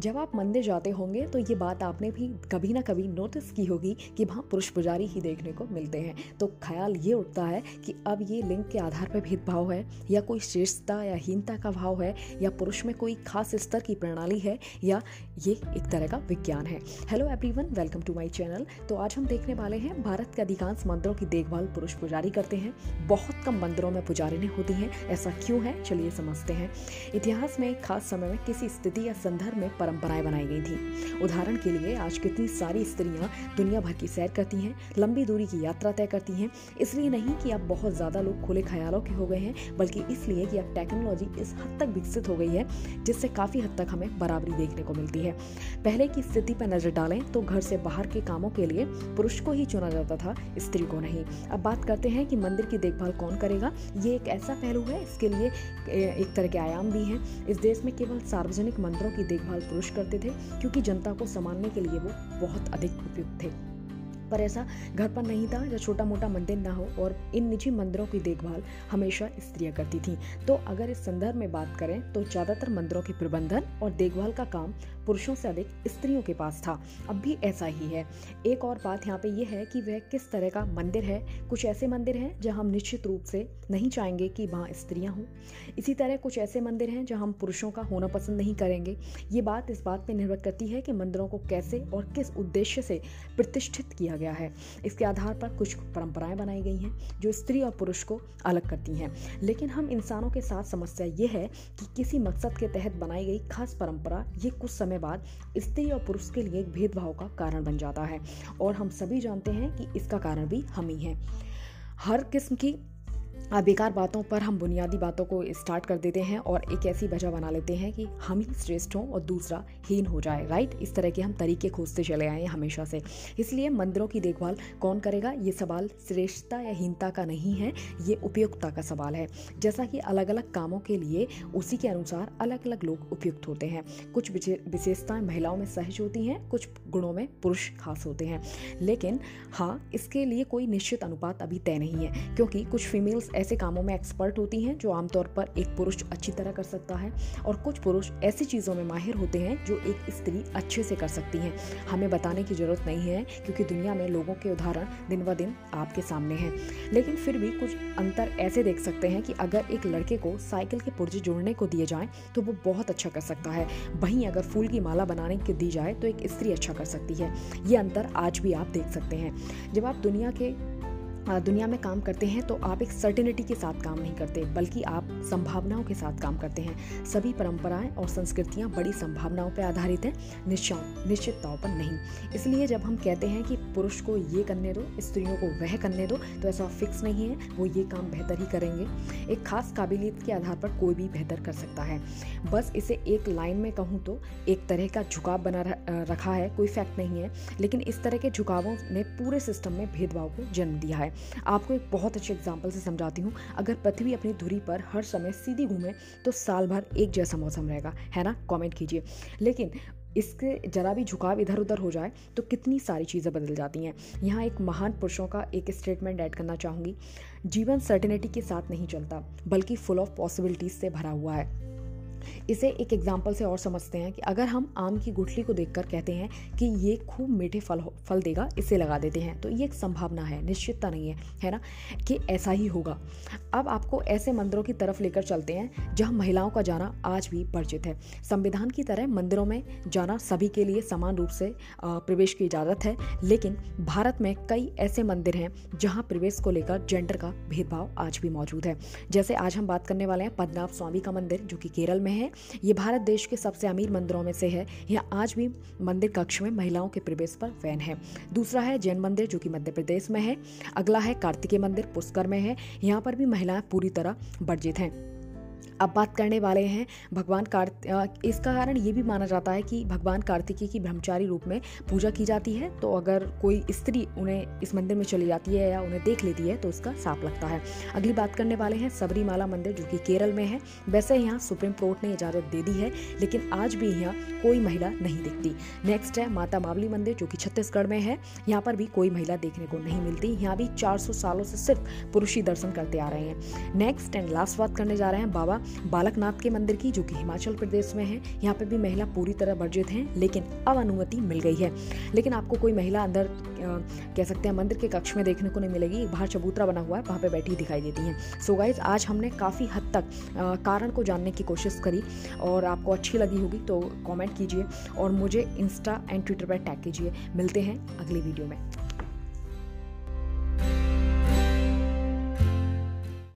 जब आप मंदिर जाते होंगे तो ये बात आपने भी कभी ना कभी नोटिस की होगी कि वहाँ पुरुष पुजारी ही देखने को मिलते हैं। तो ख्याल ये उठता है कि अब ये लिंग के आधार पर भेदभाव है, या कोई श्रेष्ठता या हीनता का भाव है, या पुरुष में कोई खास स्तर की प्रणाली है, या ये एक तरह का विज्ञान है। Hello everyone welcome to my channel तो आज हम देखने वाले हैं, भारत के अधिकांश मंदिरों की देखभाल पुरुष पुजारी करते हैं। बहुत कम मंदिरों में पुजारी होती हैं, ऐसा क्यों है? चलिए समझते हैं। इतिहास में एक खास समय में किसी स्थिति या संदर्भ में परंपराएँ बनाई गई थी। उदाहरण के लिए, आज कितनी सारी स्त्रियाँ दुनिया भर की सैर करती हैं, लंबी दूरी की यात्रा तय करती हैं, इसलिए नहीं कि अब बहुत ज़्यादा लोग खुले ख्यालों के हो गए हैं, बल्कि इसलिए कि अब टेक्नोलॉजी इस हद तक विकसित हो गई है, जिससे काफ़ी हद तक हमें बराबरी देखने को मिलती है। पहले की स्थिति पर नज़र डालें तो घर से बाहर के कामों के लिए पुरुष को ही चुना जाता था, स्त्री को नहीं। अब बात करते हैं कि मंदिर की देखभाल कौन करेगा? ये एक ऐसा पहलू है, इसके लिए एक तरह के आयाम भी हैं। इस देश में केवल सार्वजनिक मंदिरों की देखभाल पुरुष करते थे क्योंकि जनता को संभालने के लिए वो बहुत अधिक उपयुक्त थे। पर ऐसा घर पर नहीं था जब छोटा मोटा मंदिर ना हो और इन निजी मंदिरों की देखभाल हमेशा स्त्रियाँ करती थीं। तो अगर इस संदर्भ में बात करें तो ज़्यादातर मंदिरों के प्रबंधन और देखभाल का काम पुरुषों से अधिक स्त्रियों के पास था। अब भी ऐसा ही है। एक और बात यहाँ पे यह है कि वह किस तरह का मंदिर है? कुछ ऐसे मंदिर हैं जहाँ हम निश्चित रूप से नहीं चाहेंगे कि वहाँ स्त्रियाँ हों। इसी तरह कुछ ऐसे मंदिर हैं जहाँ हम पुरुषों का होना पसंद नहीं करेंगे। ये बात इस बात पर निर्भर करती है कि मंदिरों को कैसे और किस उद्देश्य से प्रतिष्ठित किया गया है। इसके आधार पर कुछ परंपराएँ बनाई गई हैं, जो स्त्री और पुरुष को अलग करती हैं। लेकिन हम इंसानों के साथ समस्या ये है कि किसी मकसद के तहत बनाई गई खास परंपरा ये कुछ समय बाद स्त्री और पुरुष के लिए एक भेदभाव का कारण बन जाता है। और हम सभी जानते हैं कि इसका कारण भी हम ही हैं। हर किस्म की बेकार बातों पर हम बुनियादी बातों को स्टार्ट कर देते हैं और एक ऐसी वजह बना लेते हैं कि हम ही श्रेष्ठ हों और दूसरा हीन हो जाए राइट इस तरह के हम तरीके खोजते चले आए हैं हमेशा से। इसलिए मंदिरों की देखभाल कौन करेगा? ये सवाल श्रेष्ठता या हीनता का नहीं है, ये उपयुक्तता का सवाल है। जैसा कि अलग अलग कामों के लिए उसी के अनुसार अलग अलग लोग उपयुक्त होते हैं। कुछ विशेषताएँ महिलाओं में सहज होती हैं, कुछ गुणों में पुरुष खास होते हैं। लेकिन हाँ इसके लिए कोई निश्चित अनुपात अभी तय नहीं है, क्योंकि कुछ फीमेल्स ऐसे कामों में एक्सपर्ट होती हैं, जो आमतौर पर एक पुरुष अच्छी तरह कर सकता है और कुछ पुरुष ऐसी चीज़ों में माहिर होते हैं, जो एक स्त्री अच्छे से कर सकती हैं। हमें बताने की ज़रूरत नहीं है, क्योंकि दुनिया में लोगों के उदाहरण दिन ब दिन आपके सामने हैं। लेकिन फिर भी कुछ अंतर ऐसे देख सकते हैं कि अगर एक लड़के को साइकिल के पुर्जे जोड़ने को दिए जाएँ तो वो बहुत अच्छा कर सकता है। वहीं अगर फूल की माला बनाने की दी जाए तो एक स्त्री अच्छा कर सकती है। ये अंतर आज भी आप देख सकते हैं। जब आप दुनिया के दुनिया में काम करते हैं तो आप एक सर्टिनिटी के साथ काम नहीं करते, बल्कि आप संभावनाओं के साथ काम करते हैं। सभी परंपराएँ और संस्कृतियाँ बड़ी संभावनाओं पर आधारित हैं, निश्चय, निश्चित तौर पर नहीं। इसलिए जब हम कहते हैं कि पुरुष को ये करने दो, स्त्रियों को वह करने दो तो ऐसा फिक्स नहीं है, वो ये काम बेहतर ही करेंगे। एक खास काबिलियत के आधार पर कोई भी बेहतर कर सकता है। बस इसे एक लाइन में कहूँ तो एक तरह का झुकाव बना रखा है, कोई फैक्ट नहीं है, लेकिन इस तरह के झुकावों ने पूरे सिस्टम में भेदभाव को जन्म दिया है। आपको एक बहुत अच्छे एग्ज़ाम्पल से समझाती हूँ। अगर पृथ्वी अपनी धुरी पर हर समय सीधी घूमे तो साल भर एक जैसा मौसम रहेगा, है ना? कमेंट कीजिए। लेकिन इसके जरा भी झुकाव इधर उधर हो जाए तो कितनी सारी चीज़ें बदल जाती हैं। यहाँ एक महान पुरुषों का एक स्टेटमेंट ऐड करना चाहूँगी। जीवन सर्टेनिटी के साथ नहीं चलता, बल्कि फुल ऑफ़ पॉसिबिलिटीज से भरा हुआ है। इसे एक एग्ज़ाम्पल से और समझते हैं कि अगर हम आम की गुठली को देखकर कहते हैं कि ये खूब मीठे फल फल देगा, इसे लगा देते हैं तो ये एक संभावना है, निश्चितता नहीं है है ना? कि ऐसा ही होगा। अब आपको ऐसे मंदिरों की तरफ़ लेकर चलते हैं, जहाँ महिलाओं का जाना आज भी वर्जित है। संविधान की तरह मंदिरों में जाना सभी के लिए समान रूप से प्रवेश की इजाज़त है, लेकिन भारत में कई ऐसे मंदिर हैं, जहाँ प्रवेश को लेकर जेंडर का भेदभाव आज भी मौजूद है। जैसे आज हम बात करने वाले हैं, पद्मनाभ स्वामी का मंदिर, जो कि केरल में है। ये भारत देश के सबसे अमीर मंदिरों में से है। यहाँ आज भी मंदिर कक्ष में महिलाओं के प्रवेश पर वैन है। दूसरा है जैन मंदिर, जो कि मध्य प्रदेश में है। अगला है कार्तिकेय मंदिर, पुष्कर में है। यहाँ पर भी महिलाएँ पूरी तरह वर्जित हैं। अब बात करने वाले हैं भगवान कार्त इसका कारण ये भी माना जाता है कि भगवान कार्तिकी की ब्रह्मचारी रूप में पूजा की जाती है। तो अगर कोई स्त्री उन्हें इस मंदिर में चली जाती है या उन्हें देख लेती है तो उसका साप लगता है। अगली बात करने वाले हैं सबरीमाला मंदिर, जो कि केरल में है। वैसे यहाँ सुप्रीम कोर्ट ने इजाज़त दे दी है, लेकिन आज भी यहाँ कोई महिला नहीं दिखती। नेक्स्ट है माता मावली मंदिर, जो कि छत्तीसगढ़ में है। यहाँ पर भी कोई महिला देखने को नहीं मिलती। यहाँ भी चार सौ सालों से सिर्फ़ पुरुष ही दर्शन करते आ रहे हैं। नेक्स्ट एंड लास्ट बात करने जा रहे हैं बाबा बालकनाथ के मंदिर की, जो कि हिमाचल प्रदेश में है, यहाँ पे भी महिला पूरी तरह वर्जित हैं, लेकिन अब अनुमति मिल गई है। लेकिन आपको कोई महिला अंदर कह सकते हैं, मंदिर के कक्ष में देखने को नहीं मिलेगी, बाहर चबूतरा बना हुआ है, वहाँ पर बैठी दिखाई देती हैं। सो गाइज़ आज हमने काफ़ी हद तक कारण को जानने की कोशिश करी, और आपको अच्छी लगी होगी तो कमेंट कीजिए, और मुझे इंस्टा एंड ट्विटर पर टैग कीजिए। मिलते हैं अगली वीडियो में।